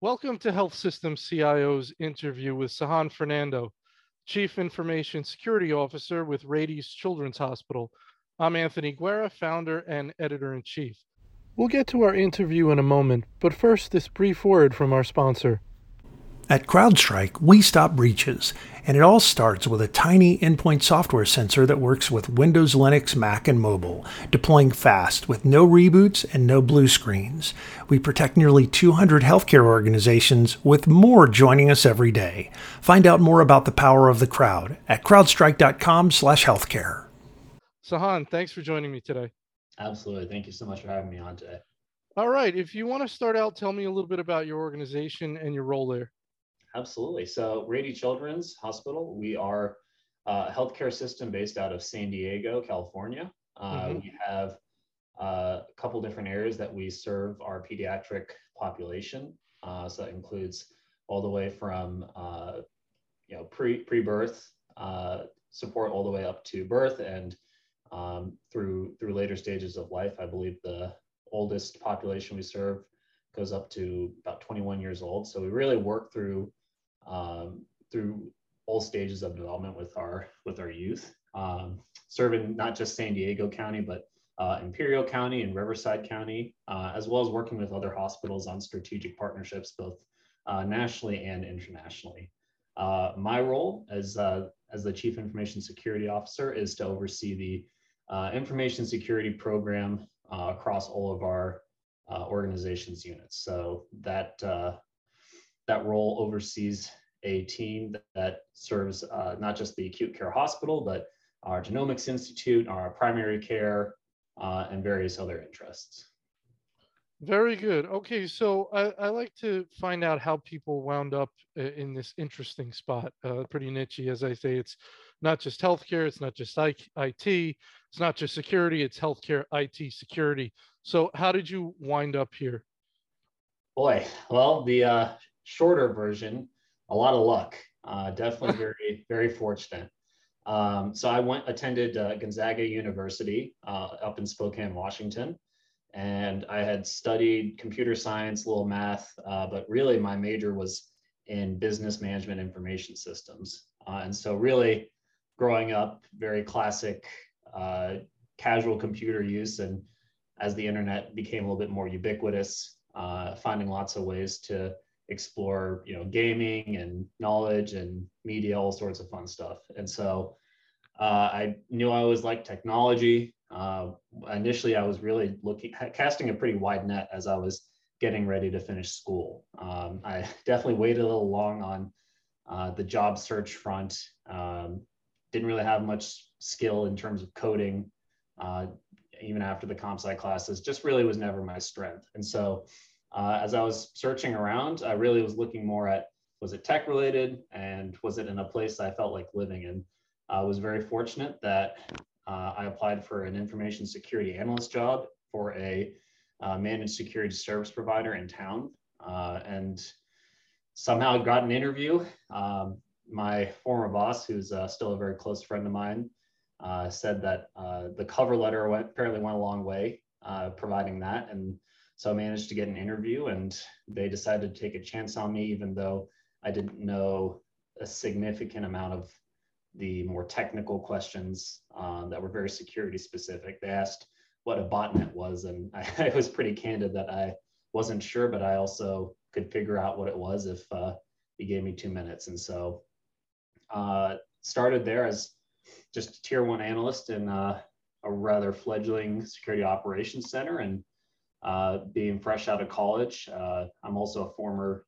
Welcome to Health Systems CIO's interview with Sahan Fernando, Chief Information Security Officer with Rady's Children's Hospital. I'm Anthony Guerra, founder and editor in chief. We'll get to our interview in a moment, but first, this brief word from our sponsor. At CrowdStrike, we stop breaches, and it all starts with a tiny endpoint software sensor that works with Windows, Linux, Mac, and mobile, deploying fast with no reboots and no blue screens. We protect nearly 200 healthcare organizations, with more joining us every day. Find out more about the power of the crowd at crowdstrike.com/healthcare. Sahan, thanks for joining me today. Absolutely. Thank you so much for having me on today. All right. If you want to start out, tell me a little bit about your organization and your role there. Absolutely. So, Rady Children's Hospital, we are a healthcare system based out of San Diego, California. Uh, mm-hmm. We have uh, a couple different areas that we serve our pediatric population. Uh, so that includes all the way from uh, you know pre pre birth uh, support all the way up to birth and um, through through later stages of life. I believe the oldest population we serve goes up to about 21 years old. So we really work through um, through all stages of development with our with our youth, um, serving not just San Diego County, but uh, Imperial County and Riverside County, uh, as well as working with other hospitals on strategic partnerships, both uh, nationally and internationally. Uh, my role as uh, as the Chief Information Security Officer is to oversee the uh, information security program across all of our organization's units. So that that role oversees a team that serves uh, not just the acute care hospital, but our genomics institute, our primary care, uh, and various other interests. Very good. Okay, so I, I, like to find out how people wound up in this interesting spot. Uh, pretty niche, as I say. It's not just healthcare. It's not just IT. It's not just security. It's healthcare, IT, security. So, how did you wind up here? Boy, well, the uh, shorter version, a lot of luck. Uh, definitely very, very fortunate. Um, so I went attended uh, Gonzaga University uh, up in Spokane, Washington, and I had studied computer science, a little math, uh, but really my major was in business management information systems. Uh, and so really growing up, very classic uh, casual computer use, and as the internet became a little bit more ubiquitous, finding lots of ways to explore you know gaming and knowledge and media all sorts of fun stuff. And so uh, i knew i always liked technology. Uh, initially i was really looking casting a pretty wide net as i was getting ready to finish school. Um, i definitely waited a little long on uh, the job search front. Um, didn't really have much skill in terms of coding uh, even after the comp sci classes just really was never my strength. And so uh, as I was searching around, I really was looking more at was it tech related and was it in a place I felt like living in. I was very fortunate that uh, I applied for an information security analyst job for a uh, managed security service provider in town uh, and somehow got an interview. Um, my former boss, who's uh, still a very close friend of mine, uh, said that the cover letter went, apparently went a long way providing that. And so I managed to get an interview and they decided to take a chance on me, even though I didn't know a significant amount of the more technical questions um, that were very security specific. They asked what a botnet was, and I, I, was pretty candid that I wasn't sure, but I also could figure out what it was if uh, he gave me two minutes. And so uh, started there as just a tier one analyst in uh, a rather fledgling security operations center and uh, being fresh out of college. Uh, I'm also a former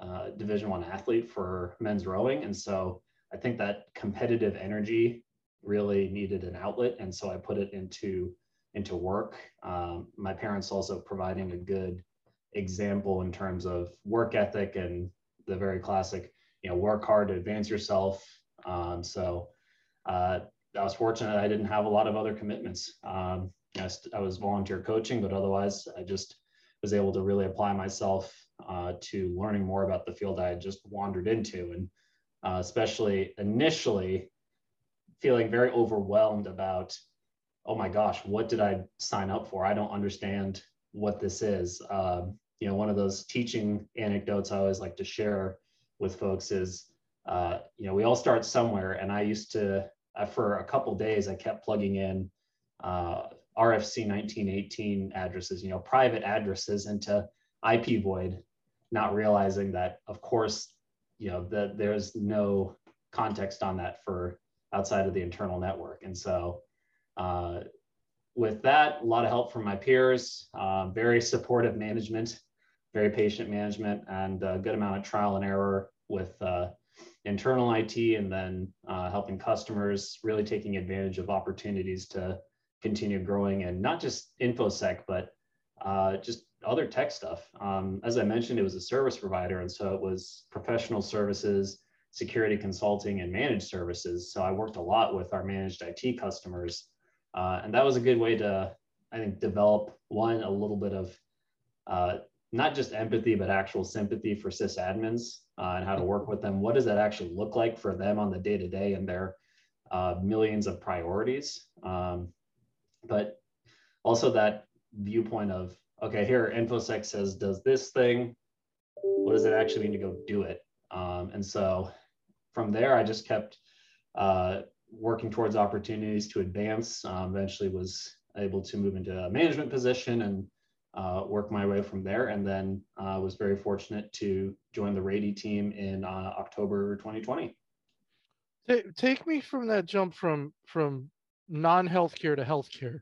uh, Division One athlete for men's rowing, and so I think that competitive energy really needed an outlet, and so I put it into into work. Um, my parents also providing a good example in terms of work ethic and the very classic, you know, work hard to advance yourself. Um, so uh, I was fortunate I didn't have a lot of other commitments. Um, I, st- I was volunteer coaching, but otherwise I just was able to really apply myself uh, to learning more about the field I had just wandered into. And uh, especially initially feeling very overwhelmed about oh my gosh, what did I sign up for? I don't understand what this is. Um, you know, one of those teaching anecdotes I always like to share with folks is, uh, you know, we all start somewhere. And I used to, uh, for a couple days, I kept plugging in uh, RFC 1918 addresses, you know, private addresses into IPVoid, not realizing that, of course, you know, that there's no context on that for outside of the internal network. And so uh, with that, a lot of help from my peers, uh, very supportive management, very patient management, and a good amount of trial and error with uh, internal IT and then uh, helping customers, really taking advantage of opportunities to continue growing and not just InfoSec, but uh, just other tech stuff. Um, as I mentioned, it was a service provider, and so it was professional services, security consulting, and managed services. So I worked a lot with our managed IT customers uh, and that was a good way to, I think, develop one, a little bit of uh, not just empathy, but actual sympathy for sysadmins uh, and how to work with them. What does that actually look like for them on the day to day and their uh, millions of priorities? Um, but also that viewpoint of, okay, here InfoSec says does this thing. What does it actually mean to go do it? Um, and so from there, I just kept uh, working towards opportunities to advance. Um, eventually, was able to move into a management position and uh, work my way from there. And then uh, was very fortunate to join the Rady team in uh, October 2020. Take me from that jump from from non-healthcare to healthcare.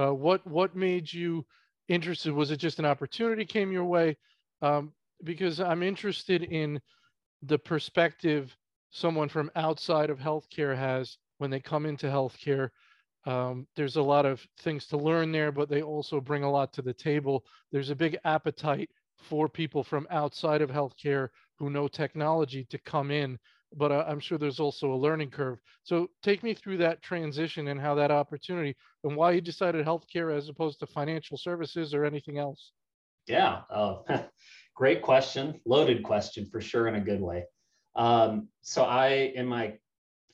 Uh, what what made you interested? Was it just an opportunity came your way? Um, because I'm interested in the perspective someone from outside of healthcare has when they come into healthcare. Um, there's a lot of things to learn there, but they also bring a lot to the table. There's a big appetite for people from outside of healthcare who know technology to come in, but uh, I'm sure there's also a learning curve. So take me through that transition and how that opportunity and why you decided healthcare as opposed to financial services or anything else. Yeah, uh, great question, loaded question for sure in a good way. Um, so I, in my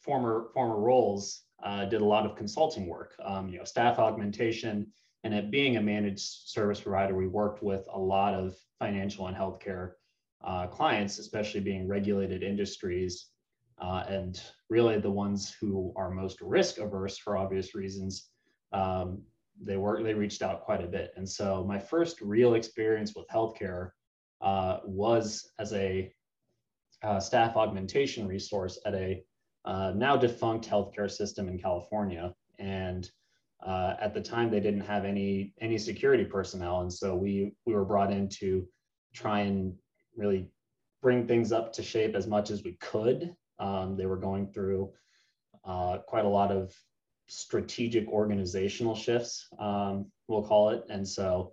former former roles, uh, did a lot of consulting work, um, you know, staff augmentation, and at being a managed service provider, we worked with a lot of financial and healthcare uh, clients, especially being regulated industries, uh, and really the ones who are most risk averse for obvious reasons. Um, they were they reached out quite a bit, and so my first real experience with healthcare uh, was as a uh, staff augmentation resource at a uh, now defunct healthcare system in California. And uh, at the time, they didn't have any any security personnel, and so we we were brought in to try and really bring things up to shape as much as we could. Um, they were going through uh, quite a lot of strategic organizational shifts, um, we'll call it, and so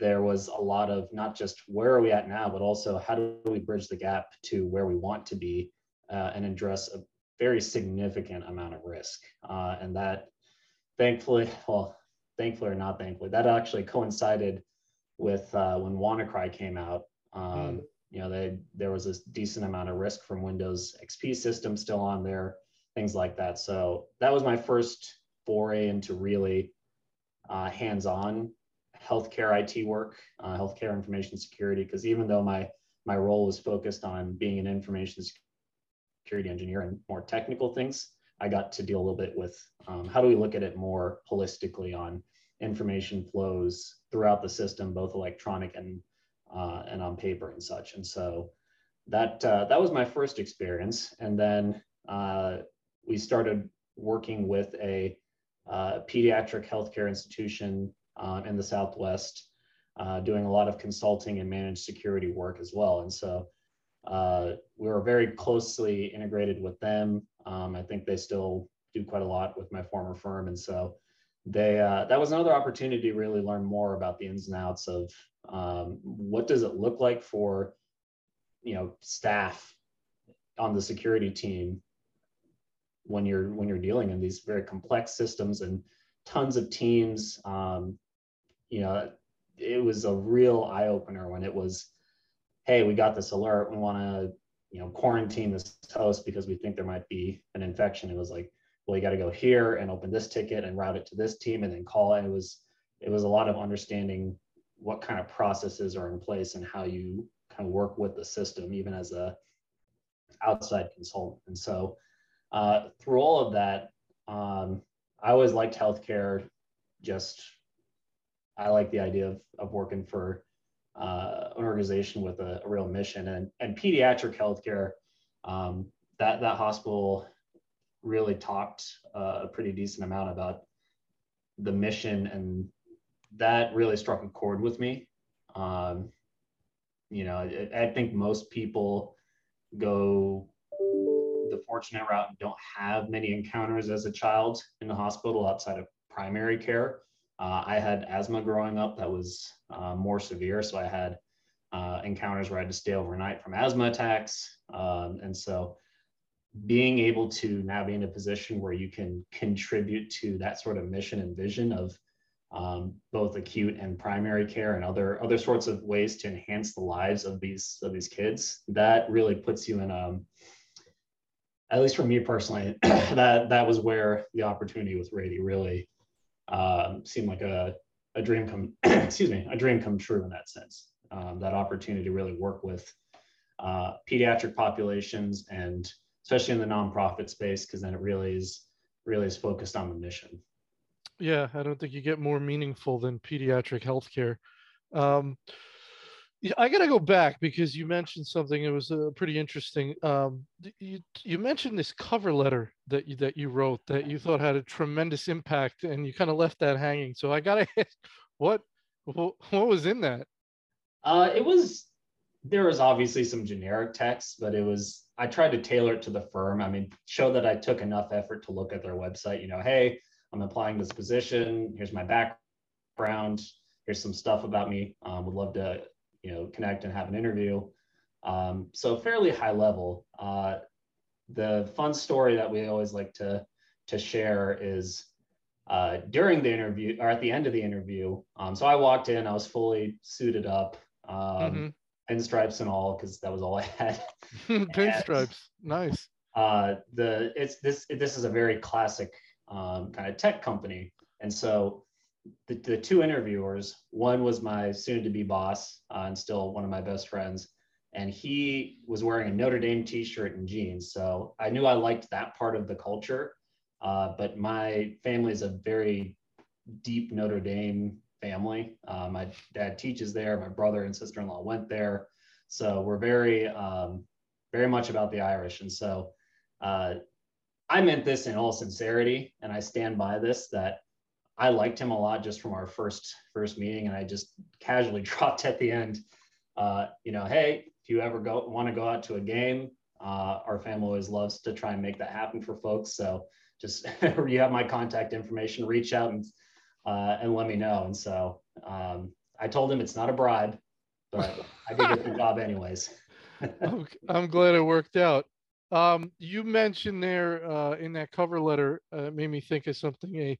there was a lot of not just where are we at now, but also how do we bridge the gap to where we want to be uh, and address a very significant amount of risk. Uh, and that thankfully, well, thankfully or not thankfully, that actually coincided with uh, when WannaCry came out. Um, mm. You know, they, there was a decent amount of risk from Windows XP system still on there, things like that. So that was my first foray into really uh, hands-on healthcare IT work, uh, healthcare information security, because even though my my role was focused on being an information security engineer and more technical things, I got to deal a little bit with um, how do we look at it more holistically on information flows throughout the system, both electronic and uh, and on paper and such. And so that uh, that was my first experience, and then uh, we started working with a uh, pediatric healthcare institution uh, in the Southwest, uh, doing a lot of consulting and managed security work as well. And so we were very closely integrated with them. Um, I think they still do quite a lot with my former firm. And so they uh, that was another opportunity to really learn more about the ins and outs of um, what does it look like for you know staff on the security team when you're when you're dealing in these very complex systems and tons of teams um, you know, it was a real eye opener when it was, hey, we got this alert. We want to, you know, quarantine this host because we think there might be an infection. It was like, well, you got to go here and open this ticket and route it to this team and then call. And it was it was a lot of understanding what kind of processes are in place and how you kind of work with the system, even as a outside consultant. And so uh, through all of that, um, I always liked healthcare. Just I like the idea of, of working for uh, an organization with a, a, real mission and, and pediatric healthcare. Um, that that hospital really talked uh, a pretty decent amount about the mission, and that really struck a chord with me. Um, you know, I, I think most people go the fortunate route and don't have many encounters as a child in the hospital outside of primary care. Uh, I had asthma growing up that was uh, more severe, so I had uh, encounters where I had to stay overnight from asthma attacks. Um, and so being able to now be in a position where you can contribute to that sort of mission and vision of um, both acute and primary care and other other sorts of ways to enhance the lives of these of these kids that really puts you in a um, at least for me personally that that was where the opportunity with Rady really um, seemed like a, a dream come excuse me a dream come true in that sense. Um, that opportunity to really work with uh, pediatric populations and especially in the nonprofit space because then it really is really is focused on the mission yeah i don't think you get more meaningful than pediatric healthcare um, I got to go back because you mentioned something. It was uh, pretty interesting. Um, you you mentioned this cover letter that you that you wrote that you thought had a tremendous impact, and you kind of left that hanging. So I got to ask, what, what what was in that? Uh, it was there was obviously some generic text, but it was I tried to tailor it to the firm. I mean, show that I took enough effort to look at their website. You know, hey, I'm applying this position. Here's my background. Here's some stuff about me. Um, would love to you know connect and have an interview. Um, so fairly high level. Uh, the fun story that we always like to to share is uh, during the interview or at the end of the interview. Um, so I walked in, I was fully suited up, um, mm-hmm. Pinstripes and all, because that was all I had. pinstripes, nice. Uh, the it's this this is a very classic um, kind of tech company, and so the, the two interviewers, one was my soon-to-be boss uh, and still one of my best friends, and he was wearing a Notre Dame T-shirt and jeans. So I knew I liked that part of the culture. Uh, but my family is a very deep Notre Dame family. Uh, my dad teaches there. My brother and sister-in-law went there, so we're very, um, very much about the Irish. And so uh, I meant this in all sincerity, and I stand by this that I liked him a lot just from our first first meeting, and I just casually dropped at the end, uh, you know, hey, if you ever go want to go out to a game, uh, our family always loves to try and make that happen for folks. So just you have my contact information, reach out and uh, and let me know. And so um, I told him it's not a bribe, but I did get the job anyways. I'm glad it worked out. Um, you mentioned there uh, in that cover letter, uh, made me think of something. A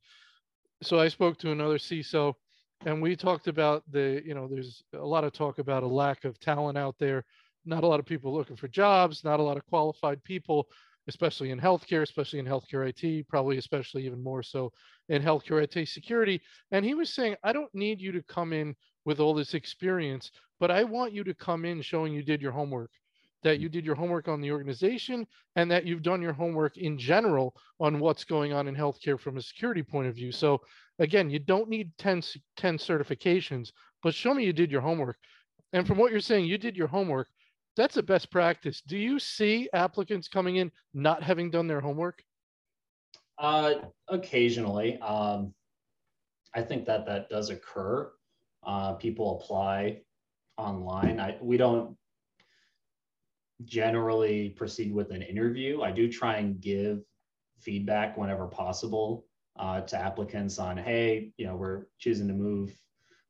so I spoke to another CISO and we talked about the, you know, there's a lot of talk about a lack of talent out there, not a lot of people looking for jobs, not a lot of qualified people, especially in healthcare, especially in healthcare IT, probably especially even more so in healthcare IT security. And he was saying, I don't need you to come in with all this experience, but I want you to come in showing you did your homework that you did your homework on the organization and that you've done your homework in general on what's going on in healthcare from a security point of view. So again, you don't need 10, 10 certifications, but show me you did your homework. And from what you're saying, you did your homework. That's a best practice. Do you see applicants coming in not having done their homework? Uh, occasionally. Um, I think that that does occur. Uh, people apply online. I, we don't generally proceed with an interview. I do try and give feedback whenever possible uh, to applicants on, hey, you know, we're choosing to move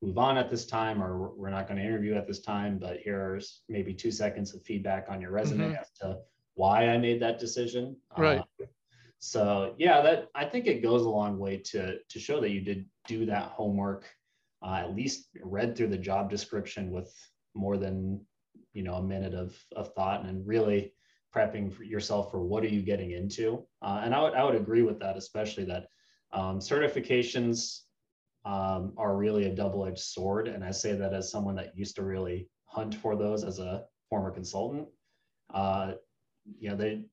move on at this time, or we're not going to interview at this time, but here's maybe two seconds of feedback on your resume mm-hmm. as to why I made that decision. Right. Uh, so yeah, that I think it goes a long way to to show that you did do that homework, uh, at least read through the job description with more than you know a minute of, of thought and really prepping for yourself for what are you getting into. Uh, and I would, I would agree with that, especially that um, certifications um, are really a double-edged sword. And I say that as someone that used to really hunt for those as a former consultant. Uh, you know, they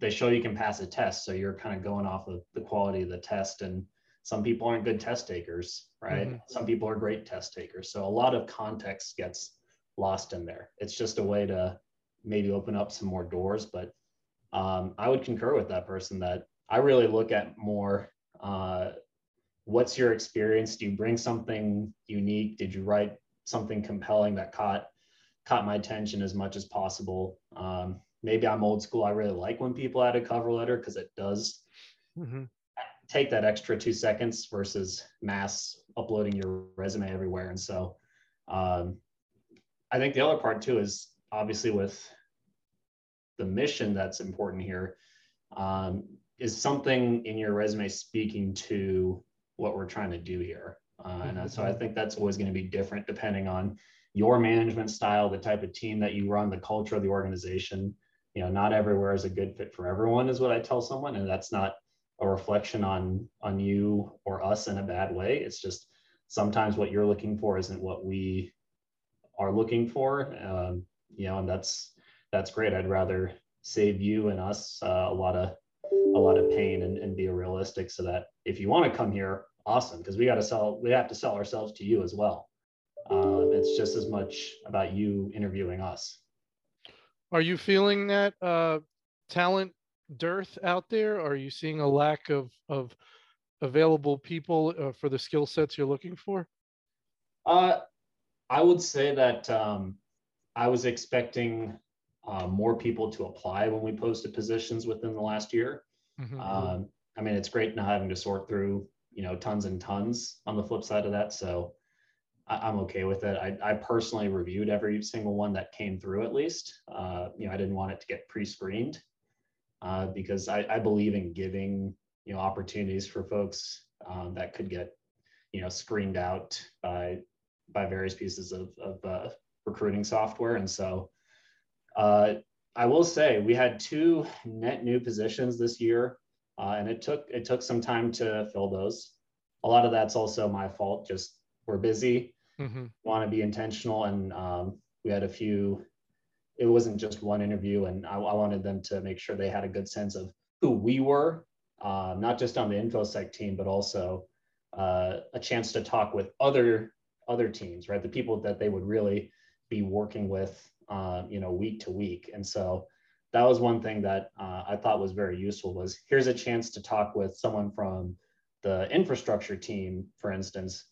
they show you can pass a test, so you're kind of going off of the quality of the test. And some people aren't good test takers, right? Mm-hmm. Some people are great test takers. So a lot of context gets lost in there. It's just a way to maybe open up some more doors. But um, I would concur with that person that I really look at more uh, what's your experience? Do you bring something unique? Did you write something compelling that caught caught my attention as much as possible? Um, maybe I'm old school. I really like when people add a cover letter because it does mm-hmm. take that extra two seconds versus mass uploading your resume everywhere. And so um, I think the other part too is obviously with the mission that's important here um, is something in your resume speaking to what we're trying to do here. Uh, and so I mm-hmm. think that's always going to be different depending on your management style, the type of team that you run, the culture of the organization. You know, not everywhere is a good fit for everyone, is what I tell someone, and that's not a reflection on on you or us in a bad way. It's just sometimes what you're looking for isn't what we are looking for. Um, you know, and that's that's great. I'd rather save you and us uh, a lot of a lot of pain and, and be realistic so that if you want to come here awesome because we got to sell we have to sell ourselves to you as well. Um, it's just as much about you interviewing us. Are you feeling that uh, talent dearth out there? Are you seeing a lack of of available people uh, for the skill sets you're looking for? Uh, i would say that um, i was expecting uh, more people to apply when we posted positions within the last year. Mm-hmm. um, i mean it's great not having to sort through you know tons and tons on the flip side of that. So I, am okay with it. I, I, personally reviewed every single one that came through at least. Uh, you know i didn't want it to get pre-screened uh, because I, I, believe in giving you know opportunities for folks um, that could get you know screened out by by various pieces of, of uh, recruiting software. And so uh, i will say we had two net new positions this year uh, and it took it took some time to fill those. A lot of that's also my fault. Just we're busy, mm-hmm. want to be intentional, and um, we had a few. It wasn't just one interview, and I, I, wanted them to make sure they had a good sense of who we were, uh, not just on the infosec team, but also uh, a chance to talk with other other teams, right? The people that they would really be working with, uh, you know, week to week, and so that was one thing that uh, I thought was very useful was here's a chance to talk with someone from the infrastructure team, for instance,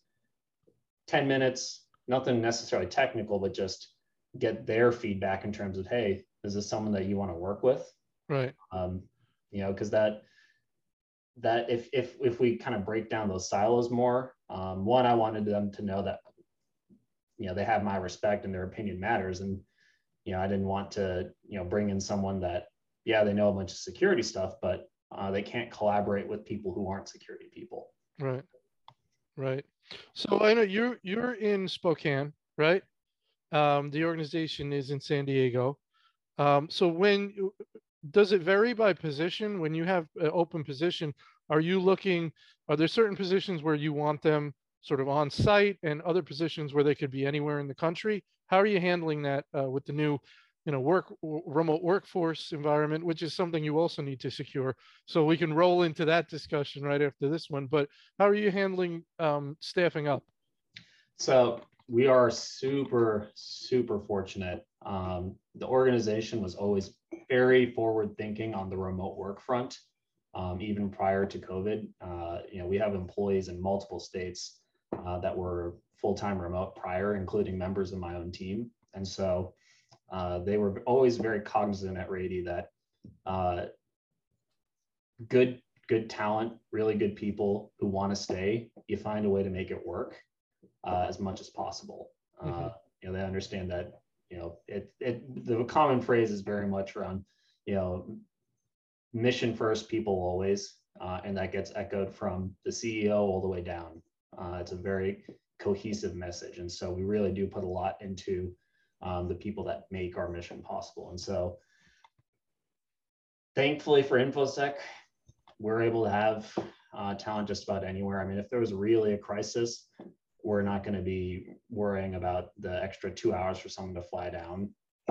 10 minutes, nothing necessarily technical, but just get their feedback in terms of, hey, is this someone that you want to work with? Right. Um, you know, because that that if if if we kind of break down those silos more, um, one, I wanted them to know that you know they have my respect and their opinion matters, and you know, I didn't want to, you know, bring in someone that, yeah, they know a bunch of security stuff, but uh, they can't collaborate with people who aren't security people. Right. Right. So I know you're you're in Spokane, right? Um, the organization is in San Diego. Um, so when does it vary by position? When you have an open position, are you looking? Are there certain positions where you want them sort of on site, and other positions where they could be anywhere in the country? How are you handling that uh, with the new, you know, work remote workforce environment, which is something you also need to secure? So we can roll into that discussion right after this one. But how are you handling um, staffing up? So we are super super fortunate. Um, the organization was always very forward thinking on the remote work front. Um, even prior to COVID. Uh, you know, we have employees in multiple states uh, that were full-time remote prior, including members of my own team. And so uh, they were always very cognizant at Rady that uh, good good talent, really good people who want to stay, you find a way to make it work uh, as much as possible. Uh, mm-hmm. You know, they understand that you know it, it. The common phrase is very much around you know mission first, people always, uh, and that gets echoed from the CEO all the way down. Uh, it's a very cohesive message. And so we really do put a lot into um, the people that make our mission possible. And so thankfully for InfoSec, we're able to have uh, talent just about anywhere. I mean, if there was really a crisis, we're not going to be worrying about the extra two hours for someone to fly down.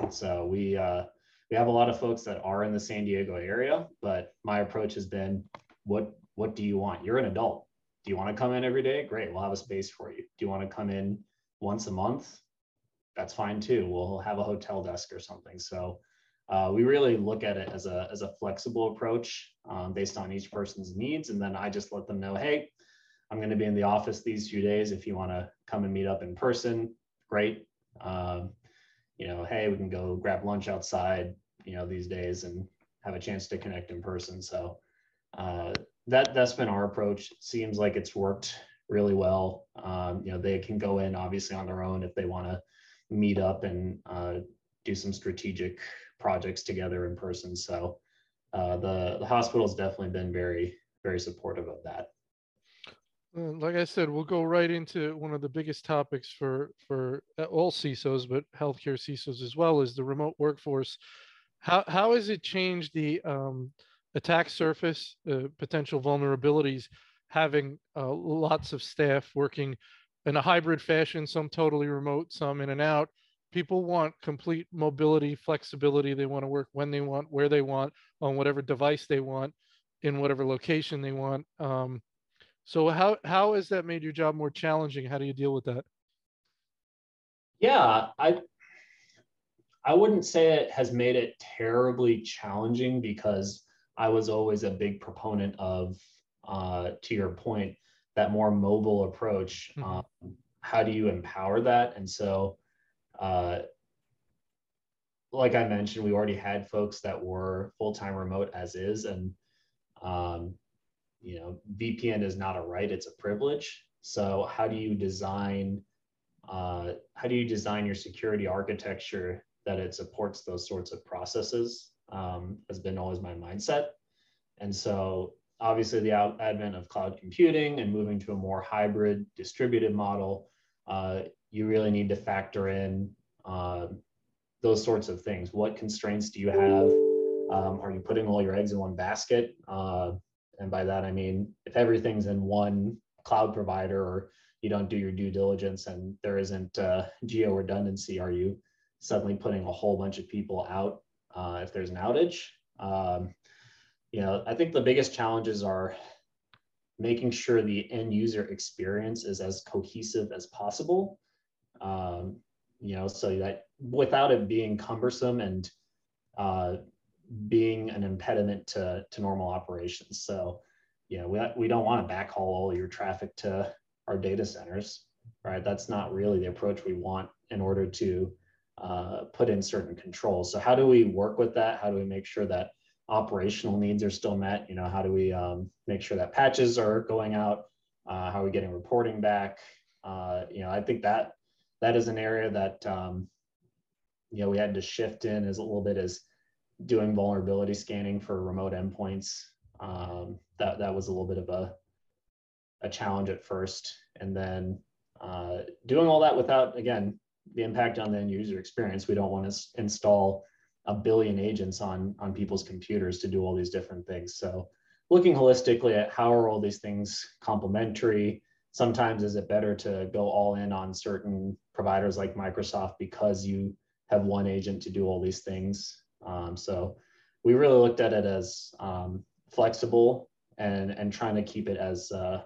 So we uh, we have a lot of folks that are in the San Diego area, but my approach has been, what what do you want? You're an adult. Do you want to come in every day? Great, we'll have a space for you. Do you want to come in once a month? That's fine too. We'll have a hotel desk or something. So uh, we really look at it as a as a flexible approach um, based on each person's needs, and then I just let them know, hey, I'm going to be in the office these few days. If you want to come and meet up in person, great. Um, you know, hey, we can go grab lunch outside, you know, these days and have a chance to connect in person. So uh, that that's been our approach. Seems like it's worked really well. Um, you know, they can go in obviously on their own if they want to meet up and uh, do some strategic projects together in person. So uh, the the hospital has definitely been very very supportive of that. Like I said, we'll go right into one of the biggest topics for for all CISOs, but healthcare CISOs as well, is the remote workforce. How how has it changed the um, attack surface, uh, potential vulnerabilities, having uh, lots of staff working in a hybrid fashion, some totally remote, some in and out. People want complete mobility, flexibility. They want to work when they want, where they want, on whatever device they want, in whatever location they want. Um, so how how has that made your job more challenging? How do you deal with that? Yeah, I I wouldn't say it has made it terribly challenging because I was always a big proponent of, uh, to your point, that more mobile approach. Mm-hmm. Um, how do you empower that? And so, uh, like I mentioned, we already had folks that were full time remote as is, and um, you know vpn is not a right it's a privilege so how do you design uh, how do you design your security architecture that it supports those sorts of processes um, has been always my mindset. And so obviously the advent of cloud computing and moving to a more hybrid distributed model uh, you really need to factor in uh, those sorts of things. What constraints do you have? Um, are you putting all your eggs in one basket? Uh, and by that, I mean, if everything's in one cloud provider or you don't do your due diligence and there isn't uh, geo redundancy, are you suddenly putting a whole bunch of people out uh, if there's an outage? Um, you know, I think the biggest challenges are making sure the end user experience is as cohesive as possible. Um, you know, so that without it being cumbersome and uh, being an impediment to, to normal operations. So, you know, we, we don't want to backhaul all your traffic to our data centers, right? That's not really the approach we want in order to uh, put in certain controls. So how do we work with that? How do we make sure that operational needs are still met? You know, how do we um, make sure that patches are going out? Uh, how are we getting reporting back? Uh, you know, I think that that is an area that um, you know we had to shift in as a little bit as doing vulnerability scanning for remote endpoints. Um, that that was a little bit of a a challenge at first, and then uh, doing all that without again the impact on the end user experience. We don't want to install a billion agents on on people's computers to do all these different things. So looking holistically at how are all these things complementary. Sometimes is it better to go all in on certain providers like Microsoft because you have one agent to do all these things um, so we really looked at it as um, flexible and, and trying to keep it as uh,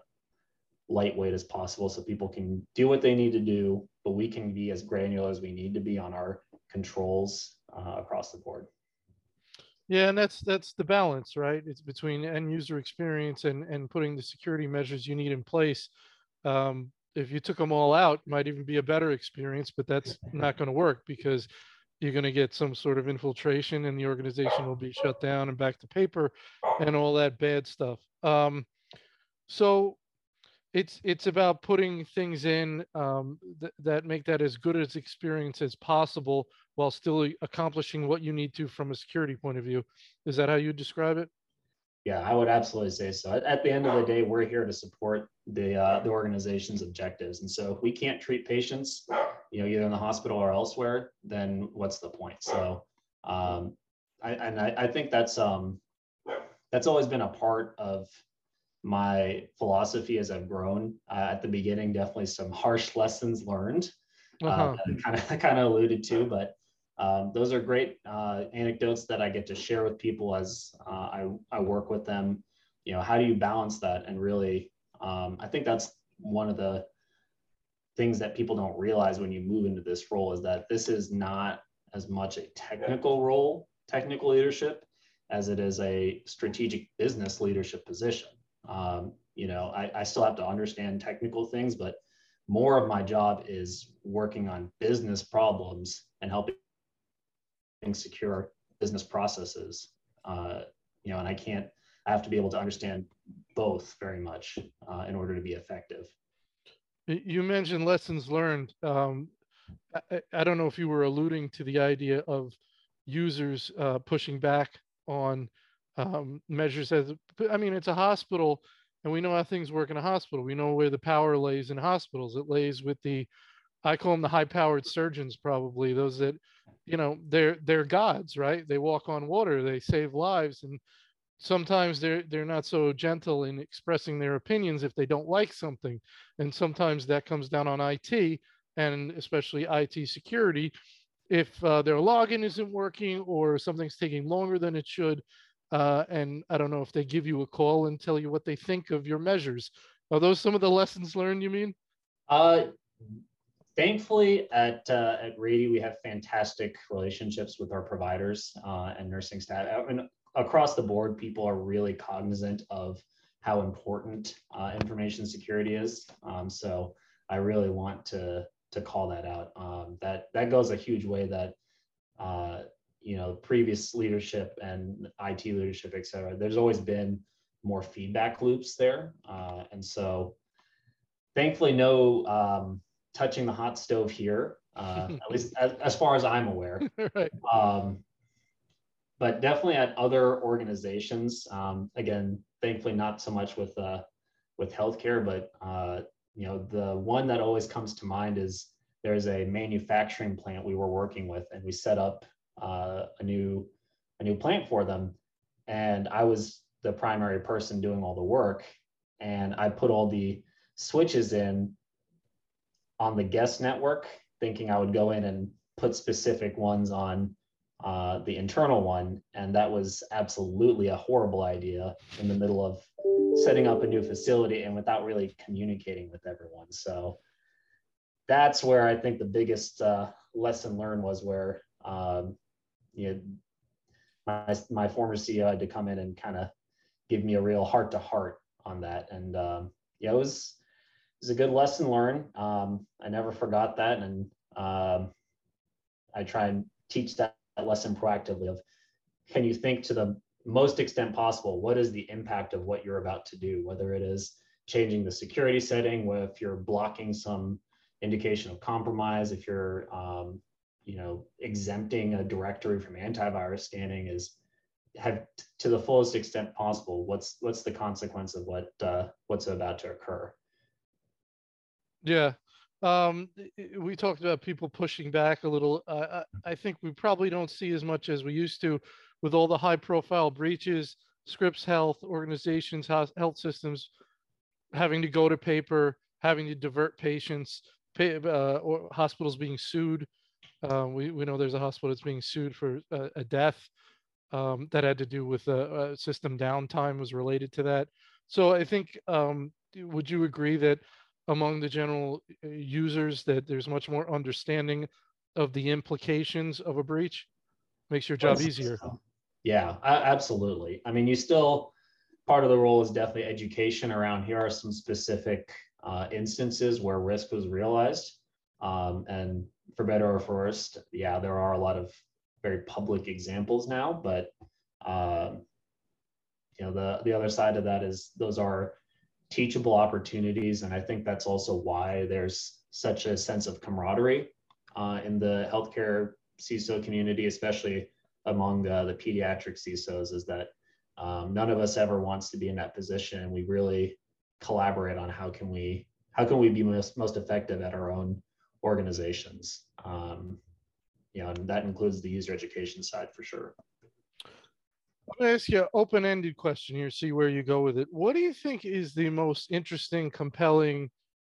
lightweight as possible so people can do what they need to do, but we can be as granular as we need to be on our controls uh, across the board. Yeah, and that's that's the balance, right? It's between end user experience and and putting the security measures you need in place. Um, if you took them all out, might even be a better experience, but that's not going to work because you're going to get some sort of infiltration and the organization will be shut down and back to paper and all that bad stuff. Um, so it's it's about putting things in um, th- that make that as good as experience as possible while still accomplishing what you need to from a security point of view. Is that how you describe it? Yeah, I would absolutely say so. At the end of the day, we're here to support the uh, the organization's objectives, and so if we can't treat patients you know, either in the hospital or elsewhere, then what's the point? So um, I, and I, I think that's um, that's always been a part of my philosophy as I've grown. Uh, at the beginning, definitely some harsh lessons learned. Uh-huh. Uh, kind of kind of alluded to, but um, those are great uh, anecdotes that I get to share with people as uh, I, I work with them. You know, how do you balance that? And really, um, I think that's one of the things that people don't realize when you move into this role is that this is not as much a technical role, technical leadership, as it is a strategic business leadership position. Um, you know, I, I still have to understand technical things, but more of my job is working on business problems and helping secure business processes. Uh, you know, and I can't. I have to be able to understand both very much uh, in order to be effective. You mentioned lessons learned. Um, I, I, don't know if you were alluding to the idea of users uh, pushing back on um, measures as I mean, it's a hospital, and we know how things work in a hospital. We know where the power lays in hospitals. It lays with the, I call them the high-powered surgeons, probably those that, you know, they're they're gods, right? They walk on water, they save lives, and sometimes they're they're not so gentle in expressing their opinions if they don't like something, and sometimes that comes down on IT and especially IT security. If uh, their login isn't working or something's taking longer than it should, uh, and I don't know if they give you a call and tell you what they think of your measures. Are those some of the lessons learned? You mean? Uh, thankfully, at uh, at Rady, we have fantastic relationships with our providers uh, and nursing staff. Mean, across the board, people are really cognizant of how important uh, information security is. Um, so I really want to to call that out. Um, that that goes a huge way. That uh, you know previous leadership and IT leadership, et cetera, there's always been more feedback loops there. Uh, and so thankfully no um, touching the hot stove here, uh, at least as, as, far as I'm aware. right. um, but definitely at other organizations, um, again, thankfully not so much with uh, with healthcare, but uh, you know the one that always comes to mind is there's a manufacturing plant we were working with, and we set up uh, a new a new plant for them. And i was the primary person doing all the work. And i put all the switches in on the guest network thinking i would go in and put specific ones on uh, the internal one. And that was absolutely a horrible idea in the middle of setting up a new facility and without really communicating with everyone. So that's where i think the biggest uh, lesson learned was where um, you know, my, my former CEO had to come in and kind of give me a real heart to heart on that. And um, yeah, it was, it was a good lesson learned. Um, I never forgot that. And um, I try and teach that, lesson proactively of can you think to the most extent possible, what is the impact of what you're about to do, whether it is changing the security setting, if you're blocking some indication of compromise, if you're um, you know, exempting a directory from antivirus scanning is have to the fullest extent possible. What's what's the consequence of what uh, what's about to occur? Yeah, um, we talked about people pushing back a little. Uh, I think we probably don't see as much as we used to with all the high-profile breaches. Scripps Health organizations, health systems having to go to paper, having to divert patients, pay, uh, or hospitals being sued um, we, we know there's a hospital that's being sued for a, a death um, that had to do with a, a, system downtime was related to that. So I think, um, would you agree that among the general uh, users that there's much more understanding of the implications of a breach? Makes your job easier. Yeah, absolutely. I mean, you still, part of the role is definitely education around here are some specific uh, instances where risk was realized. Um, and for better or for worse, yeah, there are a lot of very public examples now, but um, you know the the other side of that is those are teachable opportunities, and I think that's also why there's such a sense of camaraderie uh, in the healthcare CISO community, especially among the, the pediatric CISOs, is that um, none of us ever wants to be in that position. And we really collaborate on how can we how can we be most most effective at our own organizations. Um, you know, and that includes the user education side for sure. I'm gonna ask you an open-ended question here, see where you go with it. What do you think is the most interesting, compelling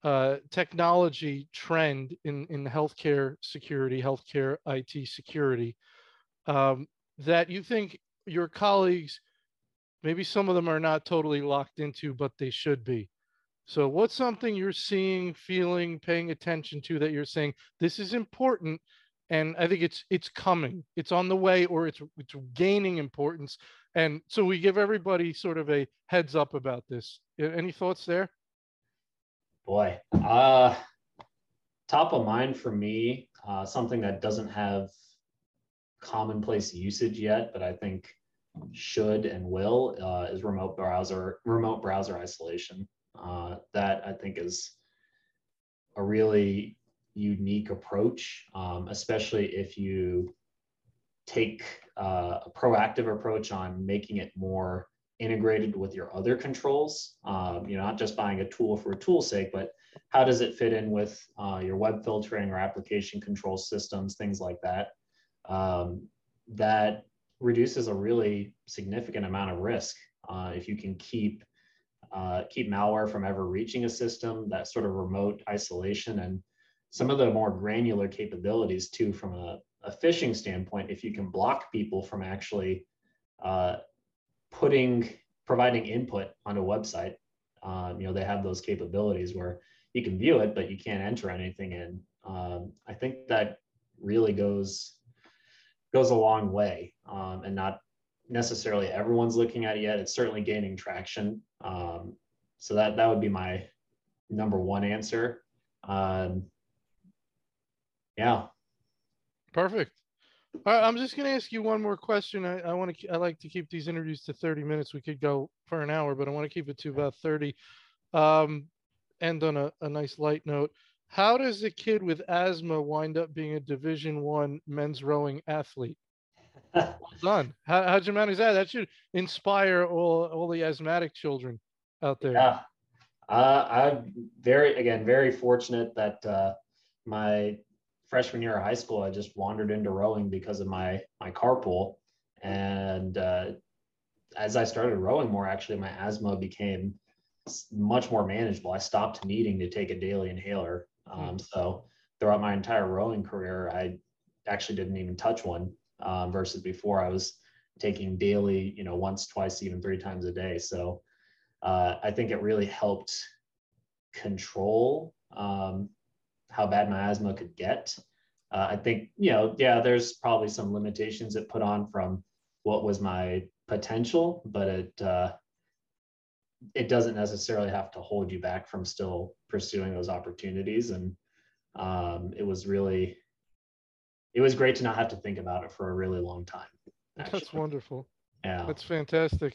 uh, technology trend in in healthcare security, healthcare IT security um, that you think your colleagues, maybe some of them are not totally locked into, but they should be? So, what's something you're seeing, feeling, paying attention to that you're saying this is important and I think it's it's coming. It's on the way, or it's it's gaining importance. And so we give everybody sort of a heads up about this. Any thoughts there? Boy, uh, top of mind for me, uh, something that doesn't have commonplace usage yet, but I think should and will uh, is remote browser remote browser isolation. Uh, that I think is a really unique approach, um, especially if you take uh, a proactive approach on making it more integrated with your other controls. Um, you know, not just buying a tool for a tool's sake, but how does it fit in with uh, your web filtering or application control systems, things like that. Um, that reduces a really significant amount of risk uh, if you can keep uh, keep malware from ever reaching a system. That sort of remote isolation and some of the more granular capabilities too from a, a phishing standpoint if you can block people from actually uh, putting providing input on a website um, you know they have those capabilities where you can view it but you can't enter anything in um, i think that really goes goes a long way um, and not necessarily everyone's looking at it yet it's certainly gaining traction um, so that that would be my number one answer um, yeah. Perfect. All right, I'm just going to ask you one more question. I, I want to. I like to keep these interviews to 30 minutes. We could go for an hour, but I want to keep it to about 30. Um, end on a, a nice light note. How does a kid with asthma wind up being a Division One men's rowing athlete? Well done. How, how'd you manage that? That should inspire all all the asthmatic children out there. Yeah, uh, I'm very again very fortunate that uh, my freshman year of high school, I just wandered into rowing because of my my carpool, and uh, as I started rowing more, actually, my asthma became much more manageable. I stopped needing to take a daily inhaler. Um, hmm. so throughout my entire rowing career, I actually didn't even touch one. Um, versus before, I was taking daily, you know, once, twice, even three times a day. So uh, I think it really helped control um, how bad my asthma could get. Uh, I think, you know, yeah, there's probably some limitations it put on from what was my potential, but it, uh, it doesn't necessarily have to hold you back from still pursuing those opportunities. And um, it was really, it was great to not have to think about it for a really long time. Actually. That's wonderful. Yeah. That's fantastic.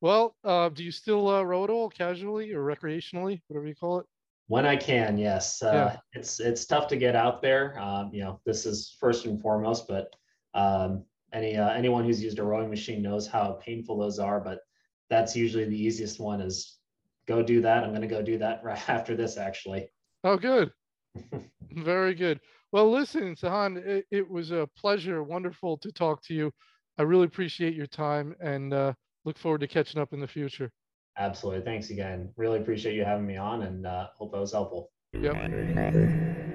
Well, uh, do you still uh, row at all casually or recreationally, whatever you call it? When I can, yes. Uh, yeah. It's it's tough to get out there. Um, you know, this is first and foremost, but um, any uh, anyone who's used a rowing machine knows how painful those are. But that's usually the easiest one. Is go do that. I'm going to go do that right after this, actually. Oh, good. Very good. Well, listen, Sahan, it, it, was a pleasure. Wonderful to talk to you. I really appreciate your time and uh, look forward to catching up in the future. Absolutely. Thanks again. Really appreciate you having me on and uh, hope that was helpful. Yep.